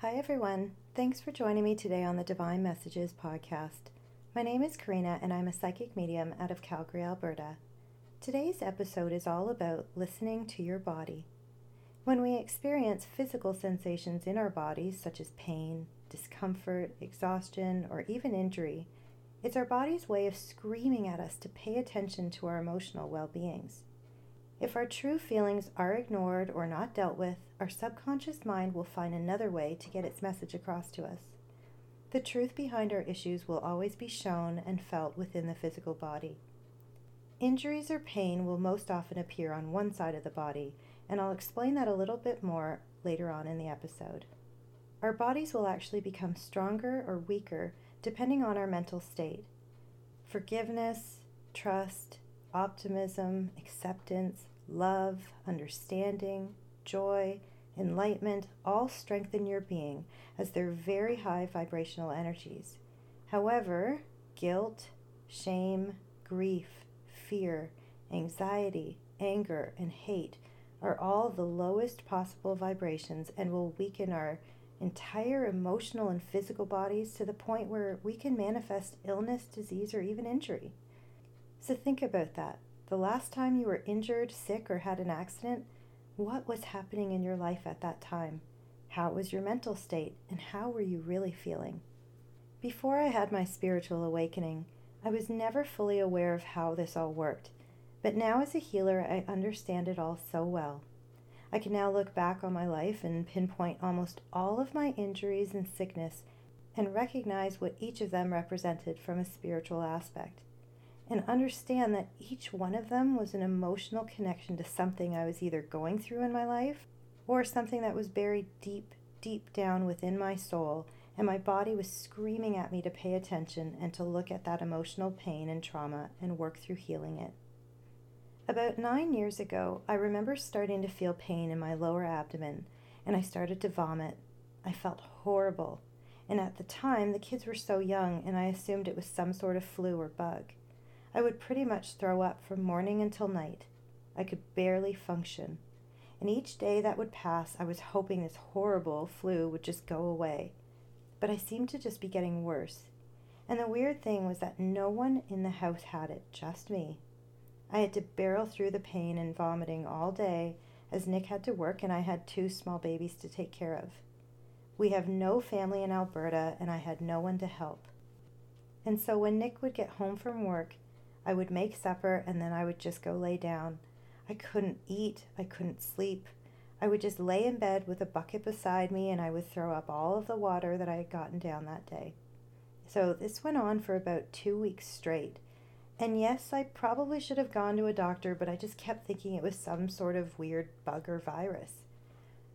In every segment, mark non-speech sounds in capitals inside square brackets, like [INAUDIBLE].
Hi, everyone. Thanks for joining me today on the Divine Messages podcast. My name is Karina, and I'm a psychic medium out of Calgary, Alberta. Today's episode is all about listening to your body. When we experience physical sensations in our bodies, such as pain, discomfort, exhaustion, or even injury, it's our body's way of screaming at us to pay attention to our emotional well beings. If our true feelings are ignored or not dealt with, our subconscious mind will find another way to get its message across to us. The truth behind our issues will always be shown and felt within the physical body. Injuries or pain will most often appear on one side of the body, and I'll explain that a little bit more later on in the episode. Our bodies will actually become stronger or weaker depending on our mental state. Forgiveness, trust, optimism, acceptance, love, understanding, joy, enlightenment all strengthen your being as they're very high vibrational energies. However, guilt, shame, grief, fear, anxiety, anger, and hate are all the lowest possible vibrations and will weaken our entire emotional and physical bodies to the point where we can manifest illness, disease, or even injury. So think about that. The last time you were injured, sick, or had an accident, what was happening in your life at that time? How was your mental state? And how were you really feeling? Before I had my spiritual awakening, I was never fully aware of how this all worked. But now, as a healer, I understand it all so well. I can now look back on my life and pinpoint almost all of my injuries and sickness and recognize what each of them represented from a spiritual aspect. And understand that each one of them was an emotional connection to something I was either going through in my life or something that was buried deep, deep down within my soul, and my body was screaming at me to pay attention and to look at that emotional pain and trauma and work through healing it. About nine years ago, I remember starting to feel pain in my lower abdomen and I started to vomit. I felt horrible. And at the time, the kids were so young and I assumed it was some sort of flu or bug. I would pretty much throw up from morning until night. I could barely function. And each day that would pass, I was hoping this horrible flu would just go away. But I seemed to just be getting worse. And the weird thing was that no one in the house had it, just me. I had to barrel through the pain and vomiting all day as Nick had to work and I had two small babies to take care of. We have no family in Alberta and I had no one to help. And so when Nick would get home from work, I would make supper and then I would just go lay down. I couldn't eat, I couldn't sleep. I would just lay in bed with a bucket beside me and I would throw up all of the water that I had gotten down that day. So this went on for about two weeks straight. And yes, I probably should have gone to a doctor, but I just kept thinking it was some sort of weird bug or virus.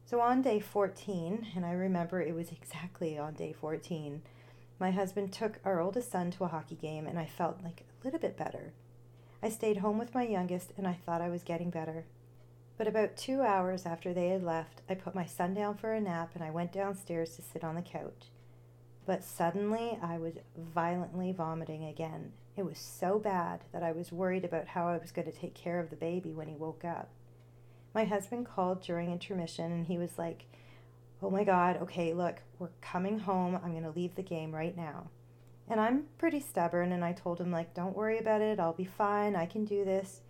So on day 14, and I remember it was exactly on day 14, my husband took our oldest son to a hockey game, and I felt like little bit better. I stayed home with my youngest, and I thought I was getting better. But about two hours after they had left, I put my son down for a nap and I went downstairs to sit on the couch. But suddenly I was violently vomiting again, it was so bad that I was worried about how I was going to take care of the baby when he woke up. My husband called during intermission and he was like, Oh my God, okay, look, we're coming home. I'm going to leave the game right now. And I'm pretty stubborn and I told him, like, don't worry about it. I'll be fine. I can do this.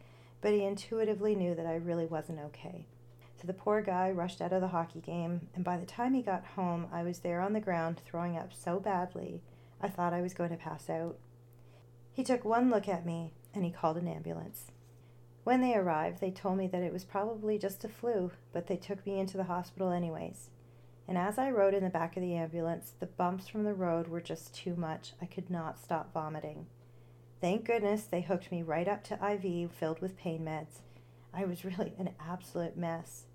But he intuitively knew that I really wasn't okay. So the poor guy rushed out of the hockey game, and by the time he got home, I was there on the ground throwing up so badly, I thought I was going to pass out. He took one look at me and he called an ambulance. When they arrived, they told me that it was probably just a flu, but they took me into the hospital anyways. And as I rode in the back of the ambulance, the bumps from the road were just too much. I could not stop vomiting. Thank goodness they hooked me right up to IV filled with pain meds. I was [LAUGHS] really an absolute mess.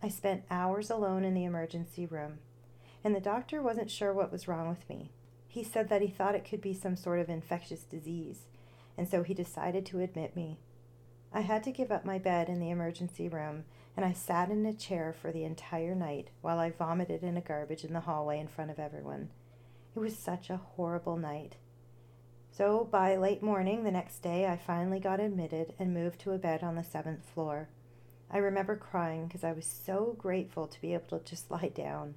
I spent hours alone in the emergency room, and the doctor wasn't sure what was wrong with me. He said that he thought it could be some sort of infectious disease, and so he decided to admit me. I had to give up my bed in the emergency room, and I sat in a chair for the entire night while I vomited in a garbage in the hallway in front of everyone. It was such a horrible night. So by late morning the next day, I finally got admitted and moved to a bed on the seventh floor. I remember crying because I was so grateful to be able to just [LAUGHS] lie down.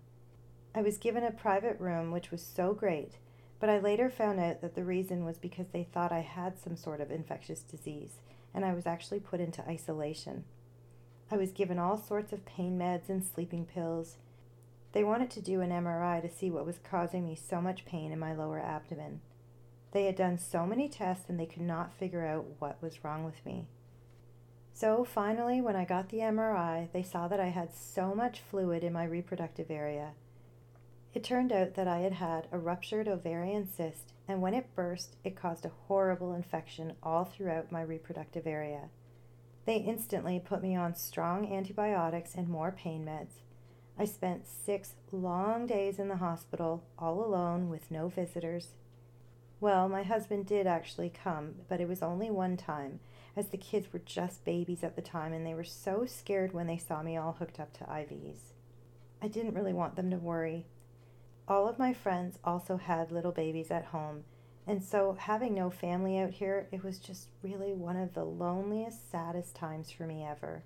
I was given a private room, which was so great, but I later found out that the reason was because they thought I had some sort of infectious disease, and I was actually put into isolation. I was given all sorts of pain meds and sleeping pills. They wanted to do an MRI to see what was causing me so much pain in my lower abdomen. They had done so many tests and they could not figure out what was wrong with me. So finally, when I got the MRI, they saw that I had so much fluid in my reproductive area. It turned out that I had had a ruptured ovarian cyst, and when it burst, it caused a horrible infection all throughout my reproductive area. They instantly put me on strong antibiotics and more pain meds. I spent six long days in the hospital, all alone with no visitors. Well, my husband did actually come, but it was only one time, as the kids were just babies at the time and they were so scared when they saw me all hooked up to IVs. I didn't really want them to worry. All of my friends also had little babies at home, and so having no family out here, it was just really one of the loneliest, saddest times for me ever.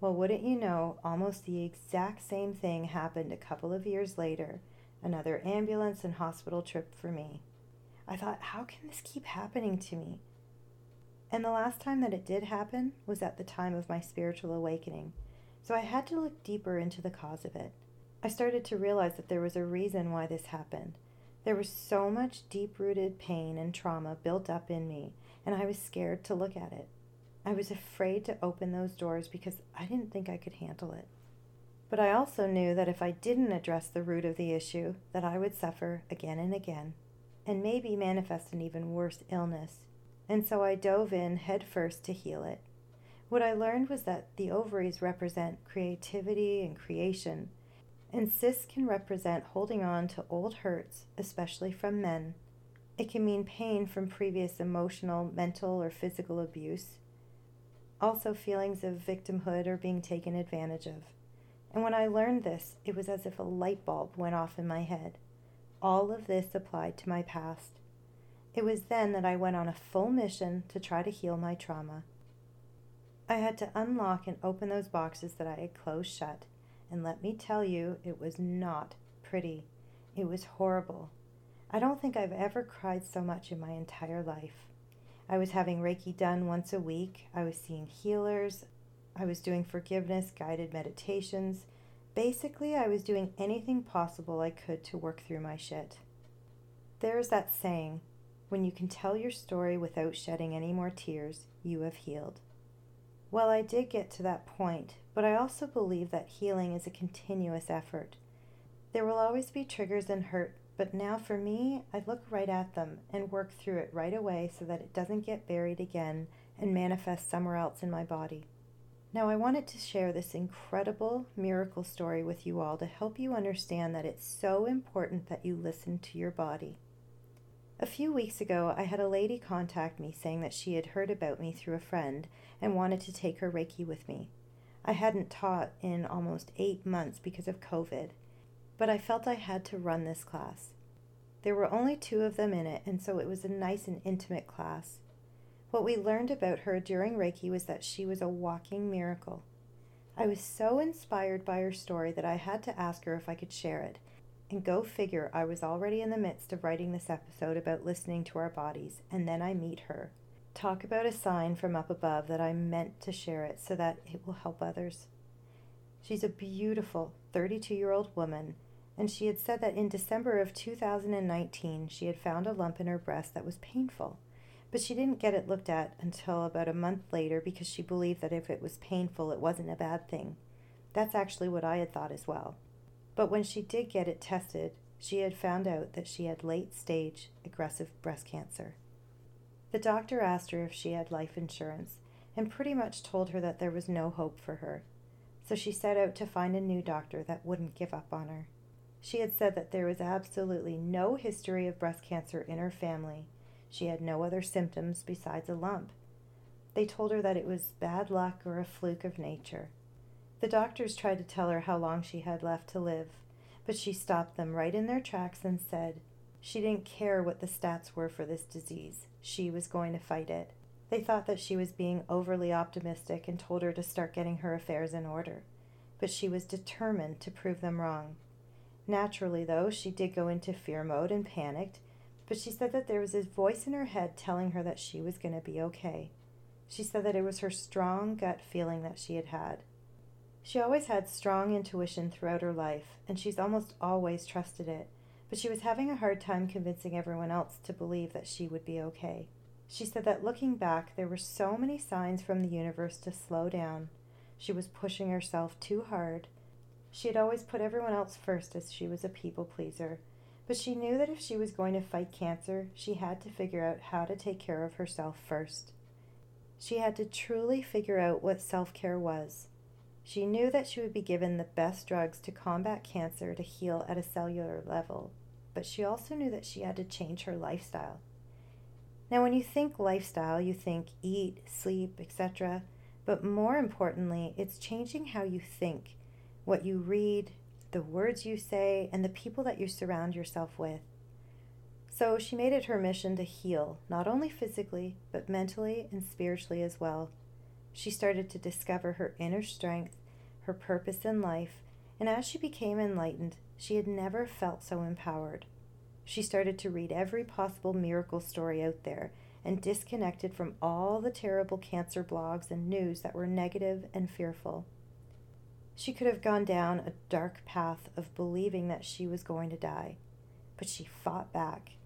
Well, wouldn't you know, almost the exact same thing happened a couple of years later another ambulance and hospital trip for me. I thought, how can this keep happening to me? And the last time that it did happen was at the time of my spiritual awakening, so I had to look deeper into the cause of it. I started to realize that there was a reason why this happened. There was so much deep rooted pain and trauma built up in me, and I was scared to look at it. I was afraid to open those doors because I didn't think I could handle it. But I also knew that if I didn't address the root of the issue, that I would suffer again and again, and maybe manifest an even worse illness and so I dove in headfirst to heal it. What I learned was that the ovaries represent creativity and creation, and cysts can represent holding on to old hurts, especially from men. It can mean pain from previous emotional, mental, or physical abuse. Also, feelings of victimhood or being taken advantage of. And when I learned this, it was as if a light bulb went off in my head. All of this applied to my past. It was then that I went on a full mission to try to heal my trauma. I had to unlock and open those boxes that I had closed shut, and let me tell you, it was not pretty. It was horrible. I don't think I've ever cried so much in my entire life. I was having Reiki done once a week, I was seeing healers, I was doing forgiveness guided meditations. Basically, I was doing anything possible I could to work through my shit. There's that saying when you can tell your story without shedding any more tears, you have healed. Well, I did get to that point, but I also believe that healing is a continuous effort. There will always be triggers and hurt, but now for me, I look right at them and work through it right away so that it doesn't get buried again and manifest somewhere else in my body. Now, I wanted to share this incredible miracle story with you all to help you understand that it's so important that you listen to your body. A few weeks ago, I had a lady contact me saying that she had heard about me through a friend and wanted to take her Reiki with me. I hadn't taught in almost eight months because of COVID, but I felt I had to run this class. There were only two of them in it, and so it was a nice and intimate class. What we learned about her during Reiki was that she was a walking miracle. I was so inspired by her story that I had to ask her if I could share it, and go figure, I was already in the midst of writing this episode about listening to our bodies, and then I meet her. Talk about a sign from up above that I meant to share it so that it will help others. She's a beautiful 32 year old woman, and she had said that in December of 2019 she had found a lump in her breast that was painful. But she didn't get it looked at until about a month later because she believed that if it was painful, it wasn't a bad thing. That's actually what I had thought as well. But when she did get it tested, she had found out that she had late stage aggressive breast cancer. The doctor asked her if she had life insurance and pretty much told her that there was no hope for her. So she set out to find a new doctor that wouldn't give up on her. She had said that there was absolutely no history of breast cancer in her family. She had no other symptoms besides a lump. They told her that it was bad luck or a fluke of nature. The doctors tried to tell her how long she had left to live, but she stopped them right in their tracks and said she didn't care what the stats were for this disease. She was going to fight it. They thought that she was being overly optimistic and told her to start getting her affairs in order, but she was determined to prove them wrong. Naturally, though, she did go into fear mode and panicked, but she said that there was a voice in her head telling her that she was going to be okay. She said that it was her strong gut feeling that she had had. She always had strong intuition throughout her life, and she's almost always trusted it, but she was having a hard time convincing everyone else to believe that she would be okay. She said that looking back, there were so many signs from the universe to slow down. She was pushing herself too hard. She had always put everyone else first as she was a people pleaser, but she knew that if she was going to fight cancer, she had to figure out how to take care of herself first. She had to truly figure out what self care was. She knew that she would be given the best drugs to combat cancer to heal at a cellular level, but she also knew that she had to change her lifestyle. Now, when you think lifestyle, you think eat, sleep, etc. But more importantly, it's changing how you think, what you read, the words you say, and the people that you surround yourself with. So she made it her mission to heal, not only physically, but mentally and spiritually as well. She started to discover her inner strength, her purpose in life, and as she became enlightened, she had never felt so empowered. She started to read every possible miracle story out there and disconnected from all the terrible cancer blogs and news that were negative and fearful. She could have gone down a dark path of believing that she was going to die, but she fought back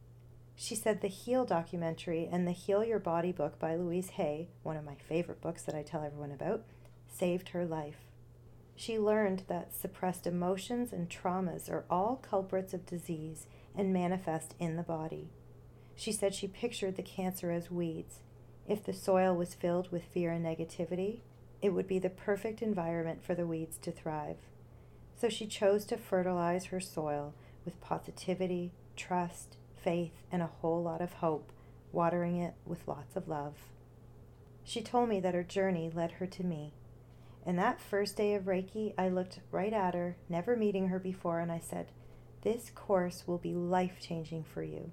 she said the Heal documentary and the Heal Your Body book by Louise Hay, one of my favorite books that I tell everyone about, saved her life. She learned that suppressed emotions and traumas are all culprits of disease and manifest in the body. She said she pictured the cancer as weeds. If the soil was filled with fear and negativity, it would be the perfect environment for the weeds to thrive. So she chose to fertilize her soil with positivity, trust, faith, and a whole lot of hope, watering it with lots of love. She told me that her journey led her to me. And that first day of Reiki, I looked right at her, never meeting her before, and I said, This course will be life changing for you.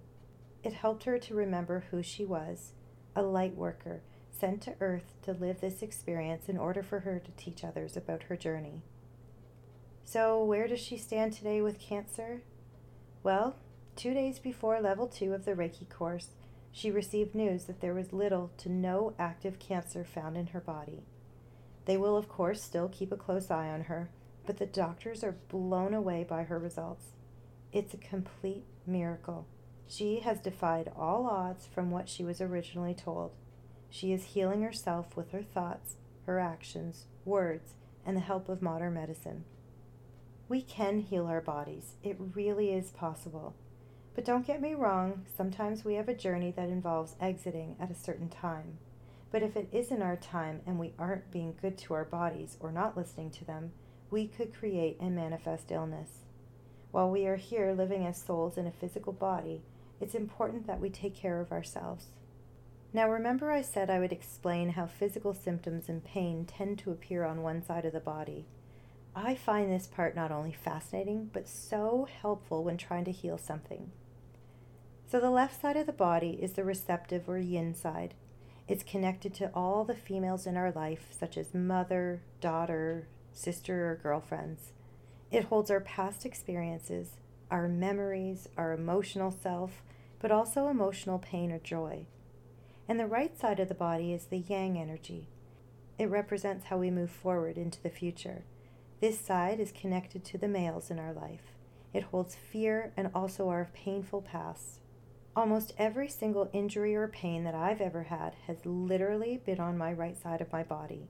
It helped her to remember who she was a light worker sent to earth to live this experience in order for her to teach others about her journey. So, where does she stand today with cancer? Well, Two days before level two of the Reiki course, she received news that there was little to no active cancer found in her body. They will, of course, still keep a close eye on her, but the doctors are blown away by her results. It's a complete miracle. She has defied all odds from what she was originally told. She is healing herself with her thoughts, her actions, words, and the help of modern medicine. We can heal our bodies. It really is possible. But don't get me wrong, sometimes we have a journey that involves exiting at a certain time. But if it isn't our time and we aren't being good to our bodies or not listening to them, we could create and manifest illness. While we are here living as souls in a physical body, it's important that we take care of ourselves. Now, remember, I said I would explain how physical symptoms and pain tend to appear on one side of the body. I find this part not only fascinating, but so helpful when trying to heal something. So the left side of the body is the receptive or yin side. It's connected to all the females in our life, such as mother, daughter, sister, or girlfriends. It holds our past experiences, our memories, our emotional self, but also emotional pain or joy. And the right side of the body is the yang energy. It represents how we move forward into the future. This side is connected to the males in our life. It holds fear and also our painful past. Almost every single injury or pain that I've ever had has literally been on my right side of my body.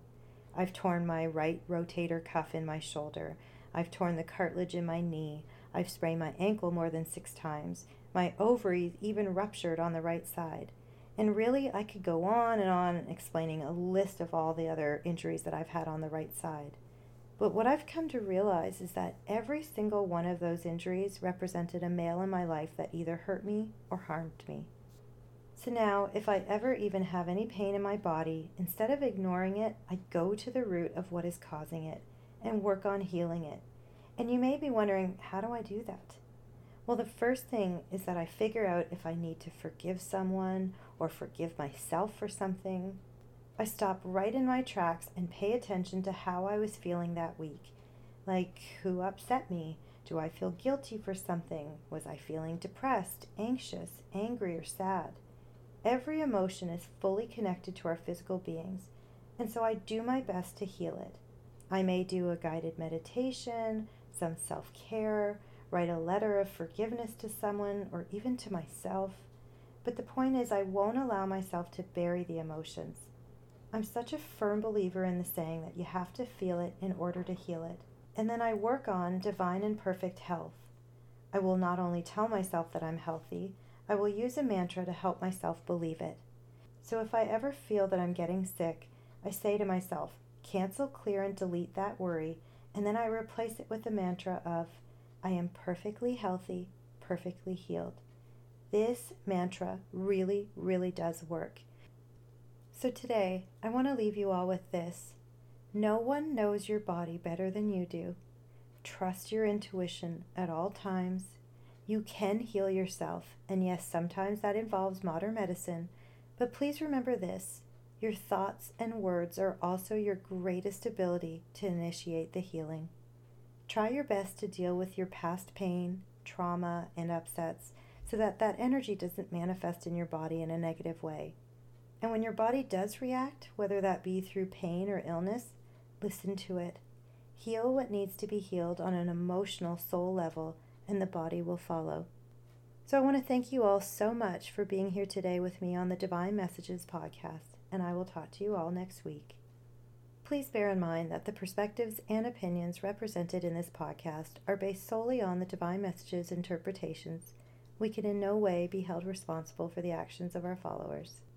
I've torn my right rotator cuff in my shoulder. I've torn the cartilage in my knee. I've sprained my ankle more than six times. My ovaries even ruptured on the right side. And really, I could go on and on explaining a list of all the other injuries that I've had on the right side. But what I've come to realize is that every single one of those injuries represented a male in my life that either hurt me or harmed me. So now, if I ever even have any pain in my body, instead of ignoring it, I go to the root of what is causing it and work on healing it. And you may be wondering, how do I do that? Well, the first thing is that I figure out if I need to forgive someone or forgive myself for something I stop right in my tracks and pay attention to how I was feeling that week. Like, who upset me? Do I feel guilty for something? Was I feeling depressed, anxious, angry, or sad? Every emotion is fully connected to our physical beings, and so I do my best to heal it. I may do a guided meditation, some self care, write a letter of forgiveness to someone, or even to myself. But the point is, I won't allow myself to bury the emotions. I'm such a firm believer in the saying that you have to feel it in order to heal it. And then I work on divine and perfect health. I will not only tell myself that I'm healthy, I will use a mantra to help myself believe it. So if I ever feel that I'm getting sick, I say to myself, cancel, clear, and delete that worry, and then I replace it with the mantra of, I am perfectly healthy, perfectly healed. This mantra really, really does work. So today, I want to leave you all with this. No one knows your body better than you do. Trust your intuition at all times. You can heal yourself, and yes, sometimes that involves modern medicine, but please remember this your thoughts and words are also your greatest ability to initiate the healing. Try your best to deal with your past pain, trauma, and upsets so that that energy doesn't manifest in your body in a negative way. And when your body does react, whether that be through pain or illness, Listen to it. Heal what needs to be healed on an emotional soul level, and the body will follow. So, I want to thank you all so much for being here today with me on the Divine Messages podcast, and I will talk to you all next week. Please bear in mind that the perspectives and opinions represented in this podcast are based solely on the Divine Messages interpretations. We can in no way be held responsible for the actions of our followers.